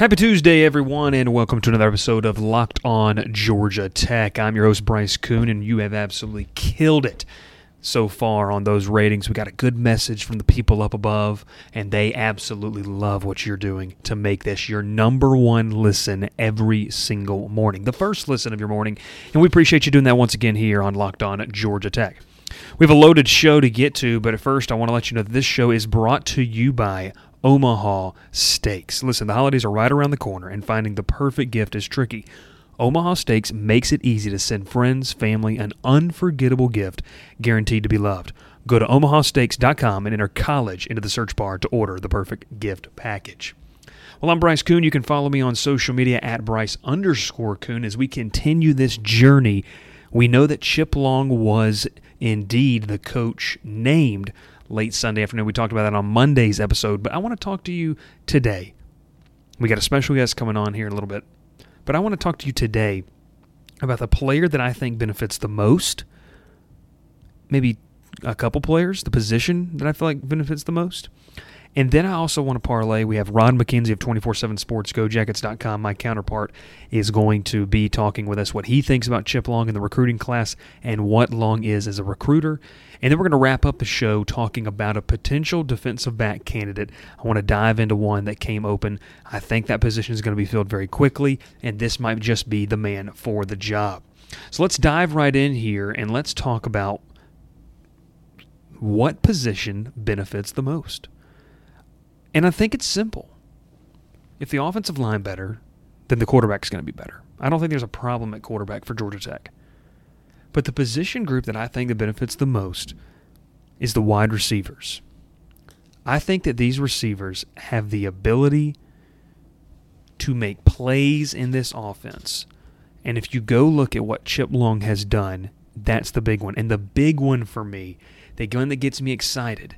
Happy Tuesday, everyone, and welcome to another episode of Locked On Georgia Tech. I'm your host, Bryce Coon, and you have absolutely killed it so far on those ratings. We got a good message from the people up above, and they absolutely love what you're doing to make this your number one listen every single morning, the first listen of your morning. And we appreciate you doing that once again here on Locked On Georgia Tech. We have a loaded show to get to, but at first, I want to let you know this show is brought to you by Omaha Steaks. Listen, the holidays are right around the corner, and finding the perfect gift is tricky. Omaha Steaks makes it easy to send friends, family an unforgettable gift guaranteed to be loved. Go to omahasteaks.com and enter college into the search bar to order the perfect gift package. Well, I'm Bryce Coon. You can follow me on social media at Bryce underscore Coon as we continue this journey. We know that Chip Long was indeed the coach named late Sunday afternoon. We talked about that on Monday's episode, but I want to talk to you today. We got a special guest coming on here in a little bit, but I want to talk to you today about the player that I think benefits the most. Maybe a couple players, the position that I feel like benefits the most. And then I also want to parlay. We have Ron Mackenzie of 24 7 Sports, GoJackets.com. My counterpart is going to be talking with us what he thinks about Chip Long in the recruiting class and what Long is as a recruiter. And then we're going to wrap up the show talking about a potential defensive back candidate. I want to dive into one that came open. I think that position is going to be filled very quickly, and this might just be the man for the job. So let's dive right in here and let's talk about what position benefits the most. And I think it's simple. If the offensive line better, then the quarterback's going to be better. I don't think there's a problem at quarterback for Georgia Tech. But the position group that I think that benefits the most is the wide receivers. I think that these receivers have the ability to make plays in this offense. And if you go look at what Chip Long has done, that's the big one. And the big one for me, the one that gets me excited,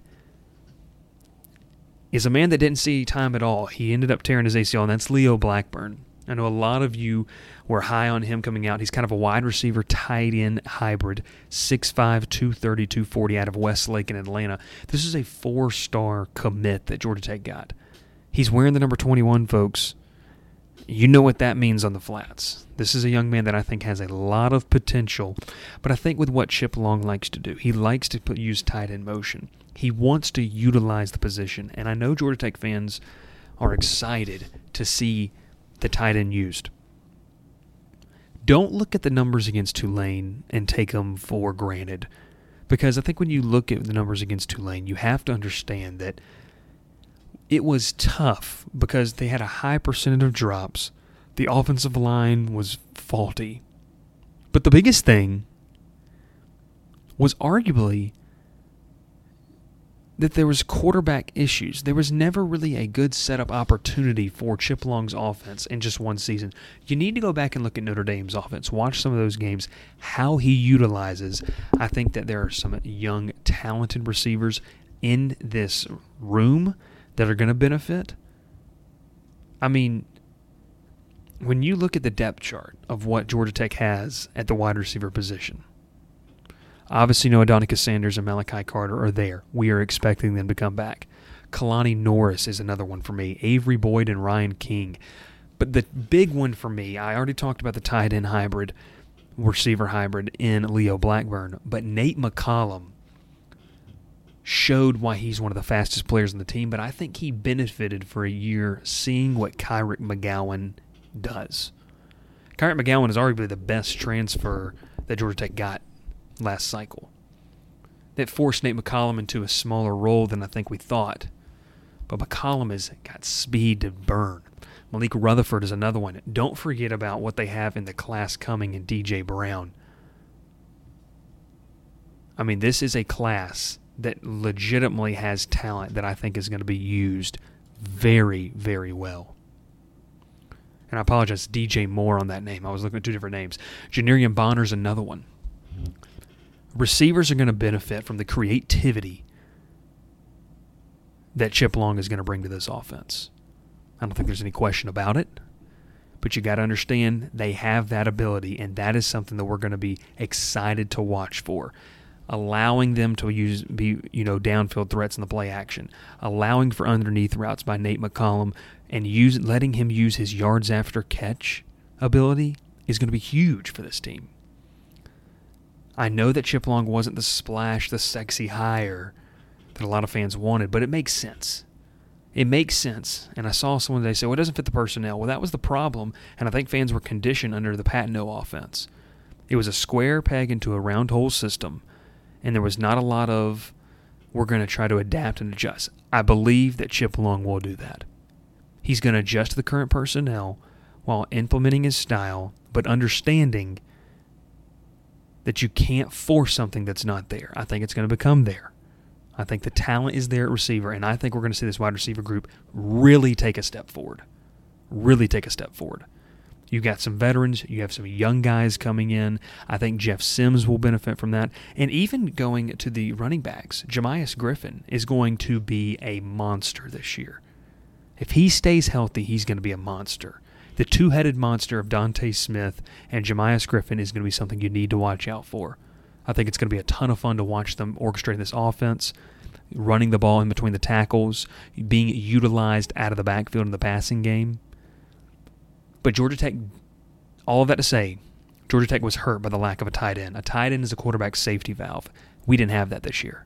is a man that didn't see time at all. He ended up tearing his ACL, and that's Leo Blackburn. I know a lot of you were high on him coming out. He's kind of a wide receiver, tight end hybrid, 6'5, 230, 240 out of Westlake in Atlanta. This is a four star commit that Georgia Tech got. He's wearing the number 21, folks. You know what that means on the flats. This is a young man that I think has a lot of potential, but I think with what Chip Long likes to do, he likes to put, use tight end motion. He wants to utilize the position, and I know Georgia Tech fans are excited to see the tight end used. Don't look at the numbers against Tulane and take them for granted. Because I think when you look at the numbers against Tulane, you have to understand that it was tough because they had a high percentage of drops. The offensive line was faulty. But the biggest thing was arguably that there was quarterback issues. There was never really a good setup opportunity for Chip Long's offense in just one season. You need to go back and look at Notre Dame's offense. Watch some of those games, how he utilizes. I think that there are some young, talented receivers in this room that are going to benefit. I mean, when you look at the depth chart of what Georgia Tech has at the wide receiver position, Obviously, no Adonica Sanders and Malachi Carter are there. We are expecting them to come back. Kalani Norris is another one for me. Avery Boyd and Ryan King. But the big one for me, I already talked about the tight end hybrid, receiver hybrid in Leo Blackburn, but Nate McCollum showed why he's one of the fastest players on the team, but I think he benefited for a year seeing what Kyric McGowan does. Kyric McGowan is arguably the best transfer that Georgia Tech got last cycle. That forced Nate McCollum into a smaller role than I think we thought. But McCollum has got speed to burn. Malik Rutherford is another one. Don't forget about what they have in the class coming in DJ Brown. I mean, this is a class that legitimately has talent that I think is going to be used very, very well. And I apologize, DJ Moore on that name. I was looking at two different names. Janiran Bonner's another one receivers are going to benefit from the creativity that Chip Long is going to bring to this offense. I don't think there's any question about it. But you got to understand they have that ability, and that is something that we're going to be excited to watch for. Allowing them to use be you know downfield threats in the play action, allowing for underneath routes by Nate McCollum, and use letting him use his yards after catch ability is going to be huge for this team. I know that Chip Long wasn't the splash, the sexy hire that a lot of fans wanted, but it makes sense. It makes sense. And I saw someone today say, well, it doesn't fit the personnel. Well, that was the problem, and I think fans were conditioned under the Patenaude offense. It was a square peg into a round hole system, and there was not a lot of, we're going to try to adapt and adjust. I believe that Chip Long will do that. He's going to adjust the current personnel while implementing his style, but understanding that you can't force something that's not there. I think it's going to become there. I think the talent is there at receiver, and I think we're going to see this wide receiver group really take a step forward. Really take a step forward. You've got some veterans, you have some young guys coming in. I think Jeff Sims will benefit from that. And even going to the running backs, Jamias Griffin is going to be a monster this year. If he stays healthy, he's going to be a monster. The two headed monster of Dontae Smith and Jemias Griffin is going to be something you need to watch out for. I think it's going to be a ton of fun to watch them orchestrating this offense, running the ball in between the tackles, being utilized out of the backfield in the passing game. But Georgia Tech, all of that to say, Georgia Tech was hurt by the lack of a tight end. A tight end is a quarterback safety valve. We didn't have that this year.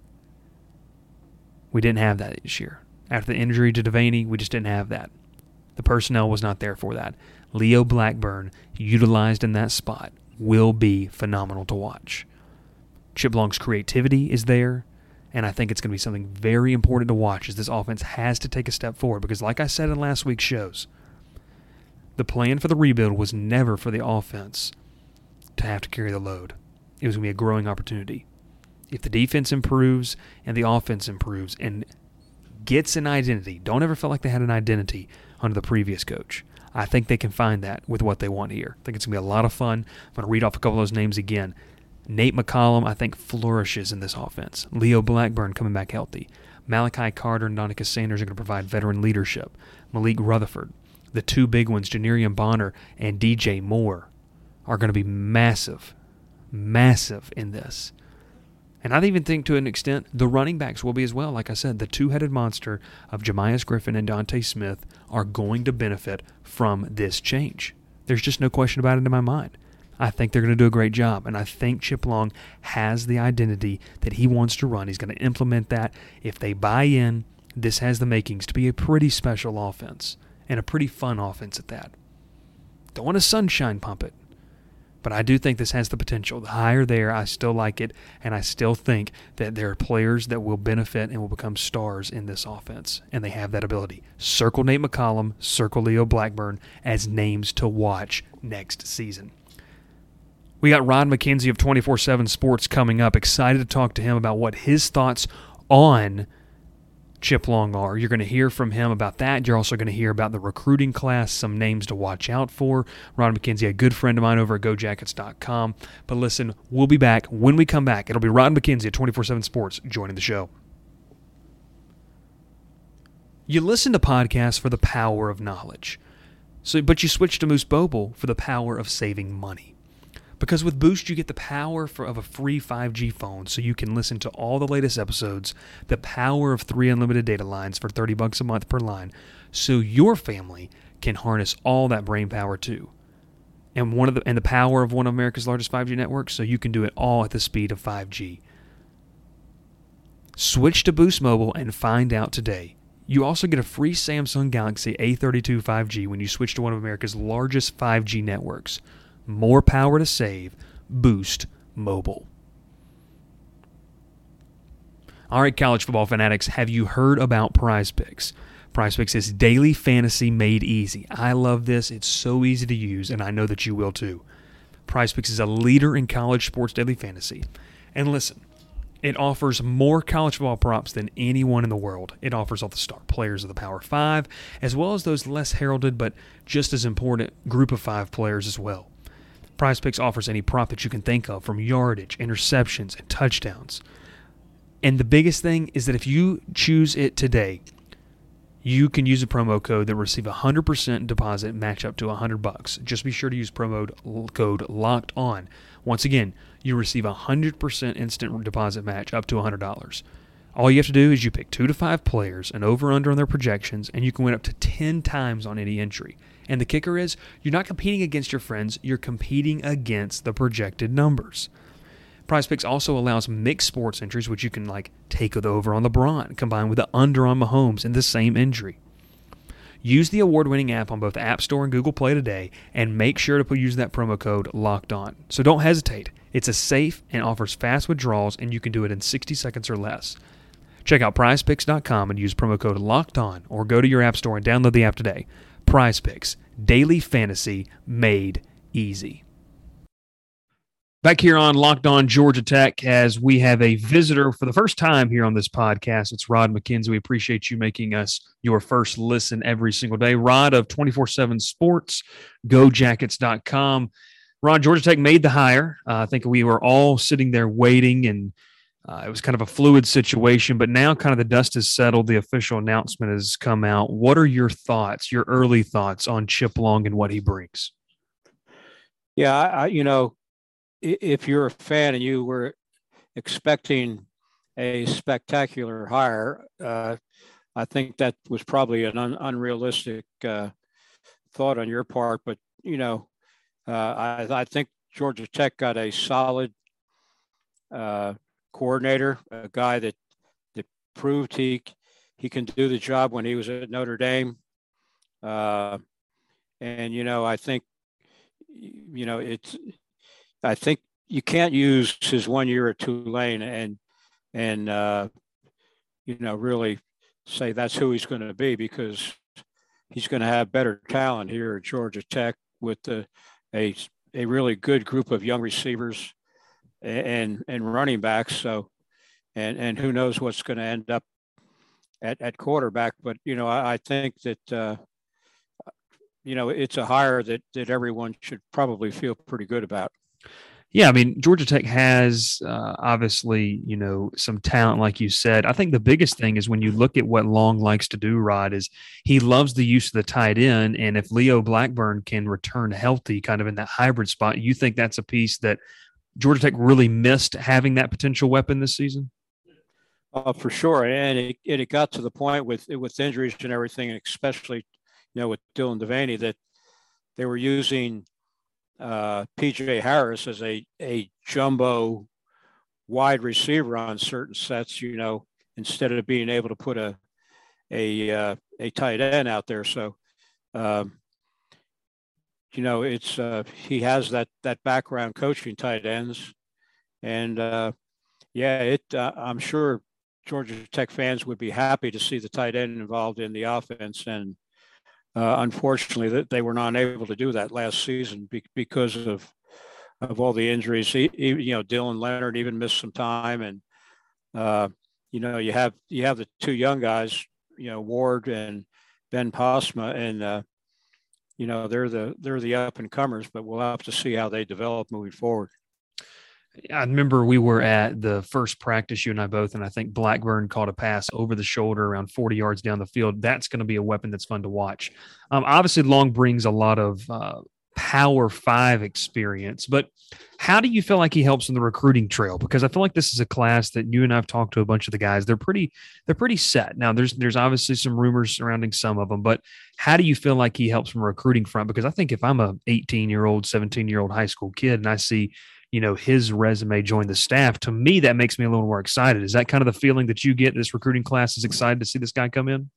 We didn't have that this year. After the injury to Deveney, we just didn't have that. The personnel was not there for that. Leo Blackburn, utilized in that spot, will be phenomenal to watch. Chip Long's creativity is there, and I think it's going to be something very important to watch as this offense has to take a step forward because, like I said in last week's shows, the plan for the rebuild was never for the offense to have to carry the load. It was going to be a growing opportunity. If the defense improves and the offense improves and gets an identity, don't ever feel like they had an identity under the previous coach. I think they can find that with what they want here. I think it's going to be a lot of fun. I'm going to read off a couple of those names again. Nate McCollum, I think, flourishes in this offense. Leo Blackburn coming back healthy. Malachi Carter and Donicus Sanders are going to provide veteran leadership. Malik Rutherford, the two big ones, Janiran Bonner and DJ Moore, are going to be massive, massive in this. And I even think to an extent the running backs will be as well. Like I said, the two headed monster of Jamias Griffin and Dontae Smith are going to benefit from this change. There's just no question about it in my mind. I think they're going to do a great job. And I think Chip Long has the identity that he wants to run. He's going to implement that. If they buy in, this has the makings to be a pretty special offense and a pretty fun offense at that. Don't want to sunshine pump it. But I do think this has the potential. The higher there, I still like it, and I still think that there are players that will benefit and will become stars in this offense, and they have that ability. Circle Nate McCollum, circle Leo Blackburn as names to watch next season. We got Rod Mackenzie of 24 7 Sports coming up. Excited to talk to him about what his thoughts on Chip Long are. You're going to hear from him about that. You're also going to hear about the recruiting class, some names to watch out for. Ron Mackenzie, a good friend of mine over at GoJackets.com. But listen, we'll be back. When we come back, it'll be Ron Mackenzie at 24 7 Sports joining the show. You listen to podcasts for the power of knowledge, so, but you switch to Boost Mobile for the power of saving money. Because with Boost, you get the power for, of a free 5G phone so you can listen to all the latest episodes, the power of three unlimited data lines for 30 bucks a month per line, so your family can harness all that brain power too. And one of the and the power of one of America's largest 5G networks so you can do it all at the speed of 5G. Switch to Boost Mobile and find out today. You also get a free Samsung Galaxy A32 5G when you switch to one of America's largest 5G networks more power to save, Boost Mobile. All right, college football fanatics, have you heard about Prize Picks? Prize Picks is daily fantasy made easy. I love this. It's so easy to use, and I know that you will too. Prize Picks is a leader in college sports daily fantasy. And listen, it offers more college football props than anyone in the world. It offers all the star players of the Power Five, as well as those less heralded but just as important Group of Five players as well. Prize Picks offers any prop that you can think of from yardage, interceptions, and touchdowns. And the biggest thing is that if you choose it today, you can use a promo code that receive a 100% deposit match up to 100 bucks. Just be sure to use promo code locked on. Once again, you receive a 100% instant deposit match up to $100. All you have to do is you pick two to five players and over under on their projections, and you can win up to 10 times on any entry. And the kicker is, you're not competing against your friends, you're competing against the projected numbers. Prize Picks also allows mixed sports entries, which you can like take the over on LeBron, combined with the under on Mahomes in the same entry. Use the award-winning app on both App Store and Google Play today, and make sure to use that promo code Locked On. So don't hesitate. It's a safe and offers fast withdrawals, and you can do it in 60 seconds or less. Check out PrizePicks.com and use promo code Locked On, or go to your app store and download the app today. Prize Picks, daily fantasy made easy. Back here on Locked On Georgia Tech, as we have a visitor for the first time here on this podcast, it's Rod Mackenzie. We appreciate you making us your first listen every single day. Rod of 24 7 Sports, GoJackets.com. Rod, Georgia Tech made the hire. Uh, I think we were all sitting there waiting, and uh, it was kind of a fluid situation. But now, kind of the dust has settled. The official announcement has come out. What are your thoughts, your early thoughts on Chip Long and what he brings? Yeah, I, you know, if you're a fan and you were expecting a spectacular hire, uh, I think that was probably an un- unrealistic uh, thought on your part. But you know, uh, I, I, think Georgia Tech got a solid uh, coordinator, a guy that that proved he he can do the job when he was at Notre Dame. Uh, and you know, I think you know it's I think you can't use his one year at Tulane and and uh, you know really say that's who he's going to be because he's going to have better talent here at Georgia Tech with a a really good group of young receivers and and running backs. So and and who knows what's going to end up at, at quarterback. But you know I, I think that. Uh, you know, it's a hire that that everyone should probably feel pretty good about. Yeah, I mean, Georgia Tech has uh, obviously, you know, some talent, like you said. I think the biggest thing is when you look at what Long likes to do, Rod, is he loves the use of the tight end. And if Leo Blackburn can return healthy, kind of in that hybrid spot, you think that's a piece that Georgia Tech really missed having that potential weapon this season? Uh, for sure, and it, it got to the point with with injuries and everything, especially you know with Dylan Deveney, that they were using uh, PJ Harris as a, a jumbo wide receiver on certain sets, you know, instead of being able to put a a uh, a tight end out there. So, um, you know, it's uh, he has that that background coaching tight ends, and uh, yeah, it uh, I'm sure Georgia Tech fans would be happy to see the tight end involved in the offense. And uh, unfortunately, that they were not able to do that last season be- because of of all the injuries. He, he, you know, Dylan Leonard even missed some time, and uh, you know, you have you have the two young guys, you know, Ward and Ben Posma, and uh, you know, they're the they're the up and comers, but we'll have to see how they develop moving forward. I remember we were at the first practice, you and I both, and I think Blackburn caught a pass over the shoulder around 40 yards down the field. That's going to be a weapon that's fun to watch. Um, obviously, Long brings a lot of uh, Power Five experience, but how do you feel like he helps in the recruiting trail? Because I feel like this is a class that you and I've talked to a bunch of the guys. They're pretty, they're pretty set. Now, there's there's obviously some rumors surrounding some of them, but how do you feel like he helps from a recruiting front? Because I think if I'm a 18 year old, 17 year old high school kid and I see you know his resume join the staff to me that makes me a little more excited is that kind of the feeling that you get this recruiting class is excited to see this guy come in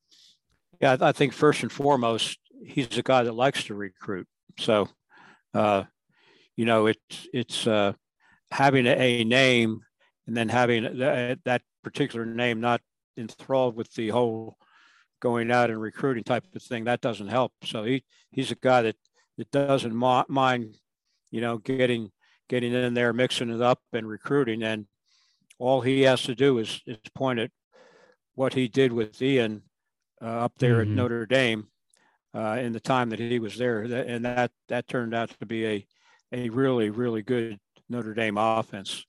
yeah i think first and foremost he's a guy that likes to recruit so uh, you know it's it's uh, having a, name and then having that, that particular name not enthralled with the whole going out and recruiting type of thing that doesn't help so he he's a guy that that doesn't mind you know getting getting in there, mixing it up, and recruiting. And all he has to do is, is point at what he did with Ian uh, up there mm-hmm. at Notre Dame uh, in the time that he was there, and that that turned out to be a a really really good Notre Dame offense.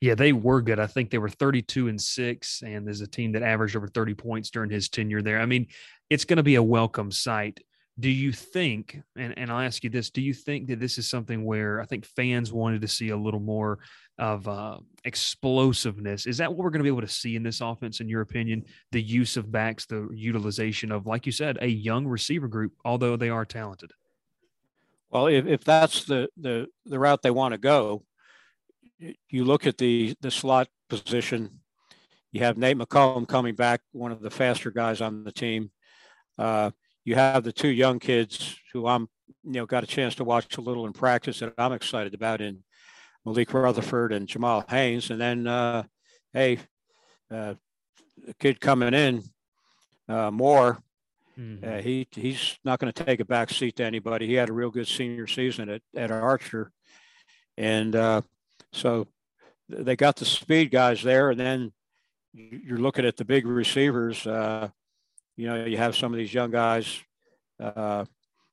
Yeah, they were good. I think they were 32 and 6 and there's a team that averaged over 30 points during his tenure there. I mean, it's going to be a welcome sight Do you think, and, and I'll ask you this, do you think that this is something where I think fans wanted to see a little more of uh, explosiveness? Is that what we're going to be able to see in this offense, in your opinion? The use of backs, the utilization of, like you said, a young receiver group, although they are talented. Well, if, if that's the, the, the route they want to go, you look at the, the slot position. You have Nate McCollum coming back, one of the faster guys on the team. Uh, you have the two young kids who I'm, you know, got a chance to watch a little in practice that I'm excited about in Malik Rutherford and Jamal Haynes. And then, uh, hey, uh, a kid coming in, uh, Moore, mm-hmm. uh, he he's not going to take a back seat to anybody. He had a real good senior season at, at Archer. And uh, so they got the speed guys there. And then you're looking at the big receivers. Uh, you know, you have some of these young guys, uh,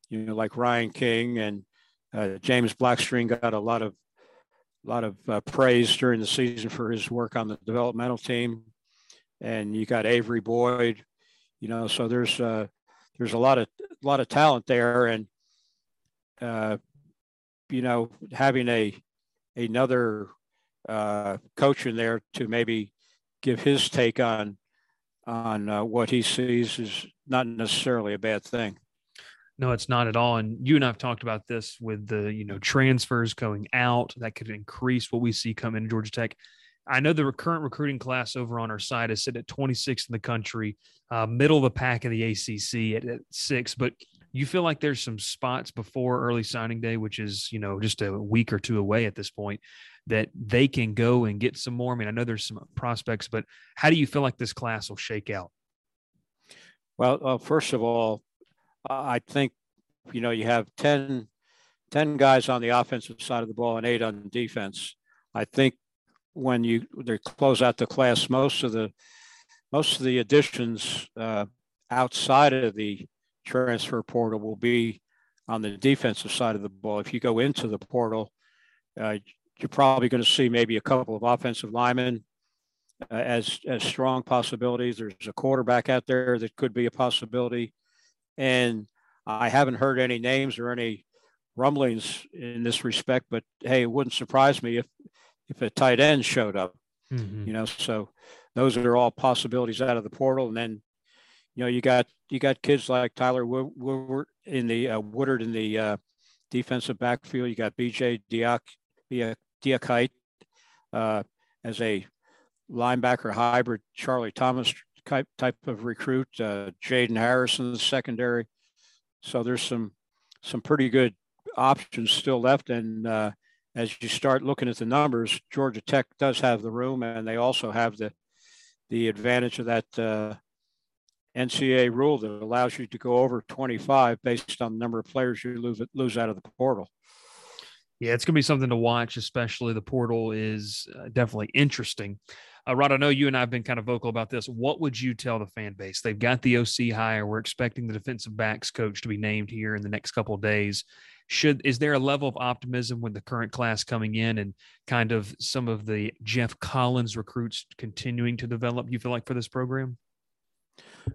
you know, like Ryan King and uh, James BlackStrain got a lot of a lot of uh, praise during the season for his work on the developmental team. And you got Avery Boyd, you know, so there's uh, there's a lot of a lot of talent there, and uh, you know, having a another uh, coach in there to maybe give his take on on uh, what he sees is not necessarily a bad thing. No, it's not at all. And you and I've talked about this with the, you know, transfers going out that could increase what we see come into Georgia Tech. I know the current recruiting class over on our side is sitting at 26th in the country, uh, middle of the pack of the ACC at, at, six. But you feel like there's some spots before early signing day, which is you know just a week or two away at this point, that they can go and get some more. I mean, I know there's some prospects, but how do you feel like this class will shake out? Well, uh, first of all, I think you know you have 10, 10 guys on the offensive side of the ball and eight on defense. I think when you they close out the class, most of the most of the additions uh, outside of the transfer portal will be on the defensive side of the ball. If you go into the portal, uh, you're probably going to see maybe a couple of offensive linemen uh, as as strong possibilities. There's a quarterback out there that could be a possibility, and I haven't heard any names or any rumblings in this respect. But hey, it wouldn't surprise me if if a tight end showed up. Mm-hmm. You know, so those are all possibilities out of the portal. And then, you know, you got you got kids like Tyler Woodward in the uh, Woodard in the uh, defensive backfield. You got BJ Diak, Diakite uh, as a linebacker hybrid, Charlie Thomas type type of recruit. Uh, Jaden Harrison the secondary. So there's some some pretty good options still left, and uh, as you start looking at the numbers, Georgia Tech does have the room, and they also have the the advantage of that uh, NCAA rule that allows you to go over 25 based on the number of players you lose, lose out of the portal. Yeah, it's going to be something to watch, especially the portal is uh, definitely interesting. Uh, Rod, I know you and I have been kind of vocal about this. What would you tell the fan base? They've got the OC hire. We're expecting the defensive backs coach to be named here in the next couple days should is there a level of optimism with the current class coming in and kind of some of the Geoff Collins recruits continuing to develop? You feel like for this program?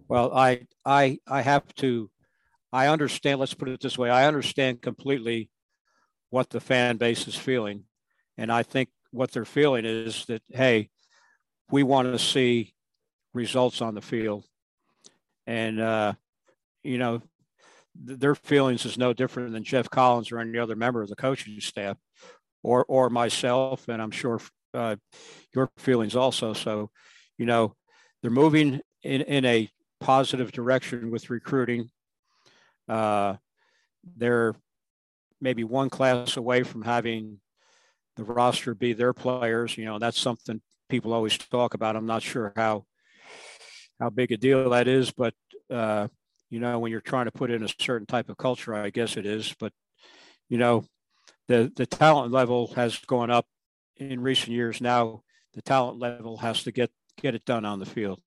Well, I I I have to. I understand. Let's put it this way. I understand completely what the fan base is feeling, and I think what they're feeling is that hey, we want to see results on the field, and uh, you know their feelings is no different than Geoff Collins or any other member of the coaching staff, or or myself, and I'm sure uh, your feelings also. So, you know, they're moving in in a positive direction with recruiting. Uh, they're maybe one class away from having the roster be their players. You know, that's something people always talk about. I'm not sure how how big a deal that is, but uh, you know, when you're trying to put in a certain type of culture, I guess it is. But, you know, the, the talent level has gone up in recent years. Now the talent level has to get, get it done on the field.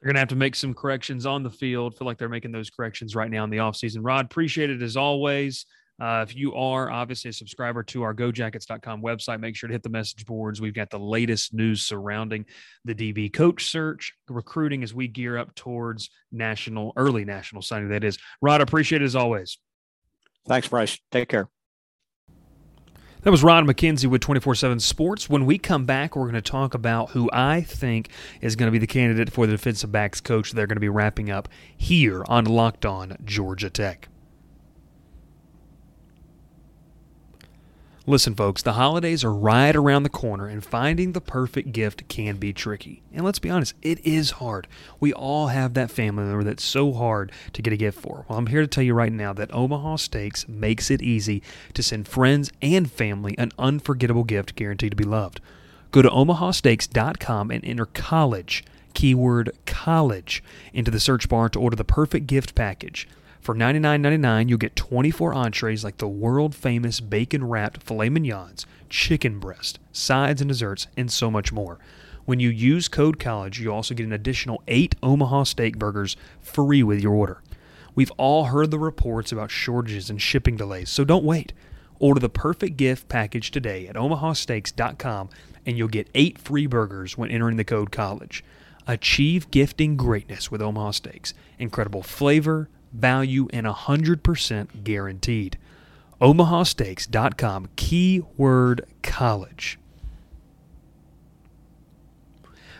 They're going to have to make some corrections on the field. Feel like they're making those corrections right now in the offseason. Rod, appreciate it as always. Uh, if you are obviously a subscriber to our gojackets.com website, make sure to hit the message boards. We've got the latest news surrounding the DB coach search, recruiting as we gear up towards national, early national signing. That is. Rod, appreciate it as always. Thanks, Bryce. Take care. That was Rod Mackenzie with 24 7 Sports. When we come back, we're going to talk about who I think is going to be the candidate for the defensive backs coach they're going to be wrapping up here on Locked On Georgia Tech. Listen, folks, the holidays are right around the corner, and finding the perfect gift can be tricky. And let's be honest, it is hard. We all have that family member that's so hard to get a gift for. Well, I'm here to tell you right now that Omaha Steaks makes it easy to send friends and family an unforgettable gift guaranteed to be loved. Go to omahasteaks.com and enter college, keyword college, into the search bar to order the perfect gift package. For $99.99, you'll get 24 entrees like the world famous bacon wrapped filet mignons, chicken breast, sides and desserts, and so much more. When you use code COLLEGE, you also get an additional eight Omaha steak burgers free with your order. We've all heard the reports about shortages and shipping delays, so don't wait. Order the perfect gift package today at omahasteaks.com and you'll get eight free burgers when entering the code COLLEGE. Achieve gifting greatness with Omaha Steaks. Incredible flavor, value, and 100% guaranteed. OmahaSteaks.com, keyword college.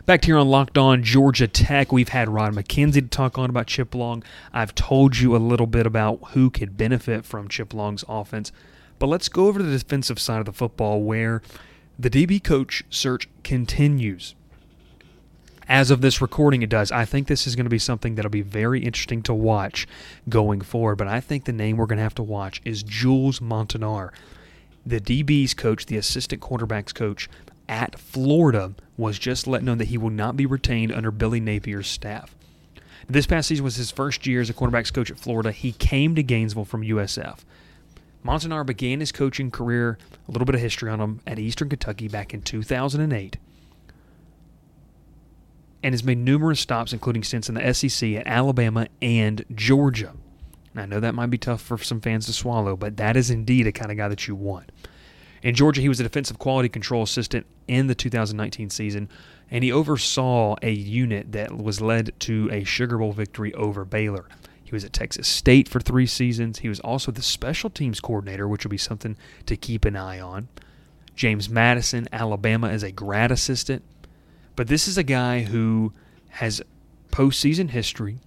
Back here on Locked On Georgia Tech, we've had Rod Mackenzie to talk on about Chip Long. I've told you a little bit about who could benefit from Chip Long's offense, but let's go over to the defensive side of the football where the DB coach search continues as of this recording, it does. I think this is going to be something that'll be very interesting to watch going forward. But I think the name we're going to have to watch is Jules Montinar, The DB's coach, the assistant quarterbacks coach at Florida, was just let know that he will not be retained under Billy Napier's staff. This past season was his first year as a quarterbacks coach at Florida. He came to Gainesville from USF. Montinar began his coaching career, a little bit of history on him, at Eastern Kentucky back in 2008 and has made numerous stops, including stints in the SEC at Alabama and Georgia. I know that might be tough for some fans to swallow, but that is indeed a kind of guy that you want. In Georgia, he was a defensive quality control assistant in the 2019 season, and he oversaw a unit that was led to a Sugar Bowl victory over Baylor. He was at Texas State for three seasons. He was also the special teams coordinator, which will be something to keep an eye on. James Madison, Alabama, as a grad assistant. But this is a guy who has postseason history,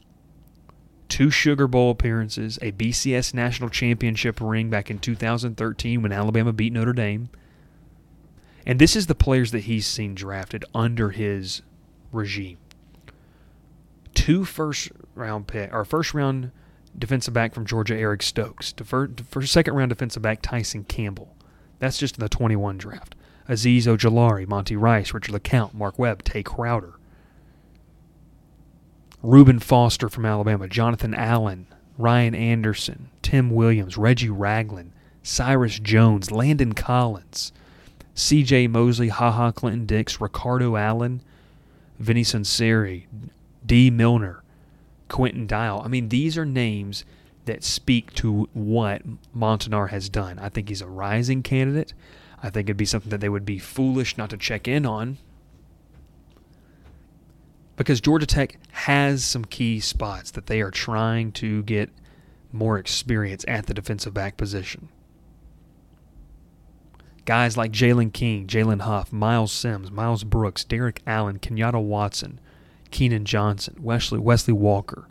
two Sugar Bowl appearances, a BCS national championship ring back in 2013 when Alabama beat Notre Dame. And this is the players that he's seen drafted under his regime. Two first round pick or first round defensive back from Georgia, Eric Stokes. First, second round defensive back Tyson Campbell. That's just in the 21 draft. Azeez Ojulari, Monty Rice, Richard LeCounte, Mark Webb, Tae Crowder. Reuben Foster from Alabama, Jonathan Allen, Ryan Anderson, Tim Williams, Reggie Ragland, Cyrus Jones, Landon Collins, C.J. Mosley, HaHa Clinton Dix, Ricardo Allen, Vinny Sunseri, Dee Milner, Quinton Dial. I mean, these are names that speak to what Montanaro has done. I think he's a rising candidate. I think it'd be something that they would be foolish not to check in on because Georgia Tech has some key spots that they are trying to get more experience at the defensive back position. Guys like Jalen King, Jalen Huff, Miles Sims, Miles Brooks, Derrik Allen, Kenyatta Watson, Keenan Johnson, Wesley, Wesley Walker.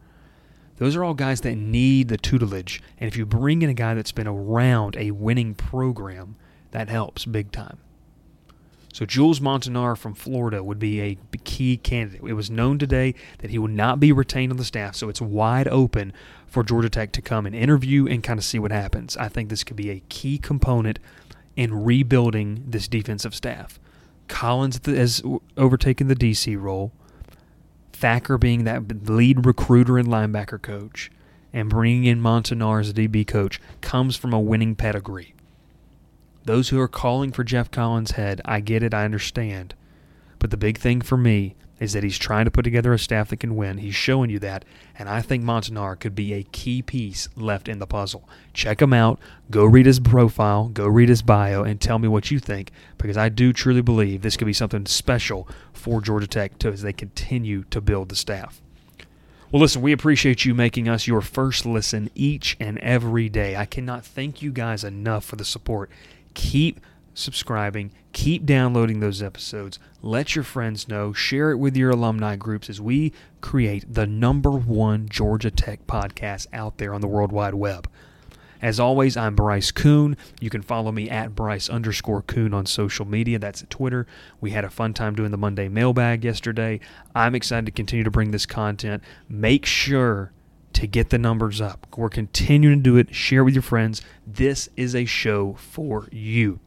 Those are all guys that need the tutelage. And if you bring in a guy that's been around a winning program, that helps big time. So Jules Montinar from Florida would be a key candidate. It was known today that he would not be retained on the staff, so it's wide open for Georgia Tech to come and interview and kind of see what happens. I think this could be a key component in rebuilding this defensive staff. Collins has overtaken the DC role. Thacker being that lead recruiter and linebacker coach, and bringing in Montanaro as a DB coach comes from a winning pedigree. Those who are calling for Geoff Collins' head, I get it, I understand. But the big thing for me is that he's trying to put together a staff that can win. He's showing you that, and I think Montinar could be a key piece left in the puzzle. Check him out. Go read his profile, go read his bio, and tell me what you think, because I do truly believe this could be something special for Georgia Tech to, as they continue to build the staff. Well, listen, we appreciate you making us your first listen each and every day. I cannot thank you guys enough for the support. Keep subscribing, keep downloading those episodes. Let your friends know, share it with your alumni groups as we create the number one Georgia Tech podcast out there on the World Wide Web. As always, I'm Bryce Coon. You can follow me at Bryce underscore Coon on social media. That's at Twitter. We had a fun time doing the Monday mailbag yesterday. I'm excited to continue to bring this content. Make sure to get the numbers up. We're continuing to do it. Share with your friends. This is a show for you.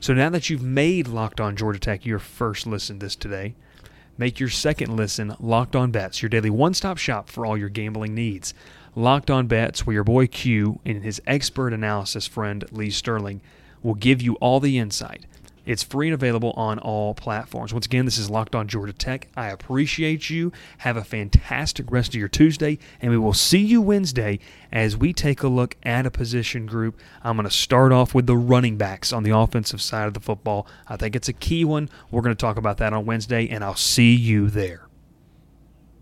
So now that you've made Locked On Georgia Tech your first listen this today, make your second listen Locked On Bets, your daily one stop shop for all your gambling needs. Locked On Bets, where your boy Q and his expert analysis friend Lee Sterling will give you all the insight. It's free and available on all platforms. Once again, this is Locked On Georgia Tech. I appreciate you. Have a fantastic rest of your Tuesday, and we will see you Wednesday as we take a look at a position group. I'm going to start off with the running backs on the offensive side of the football. I think it's a key one. We're going to talk about that on Wednesday, and I'll see you there.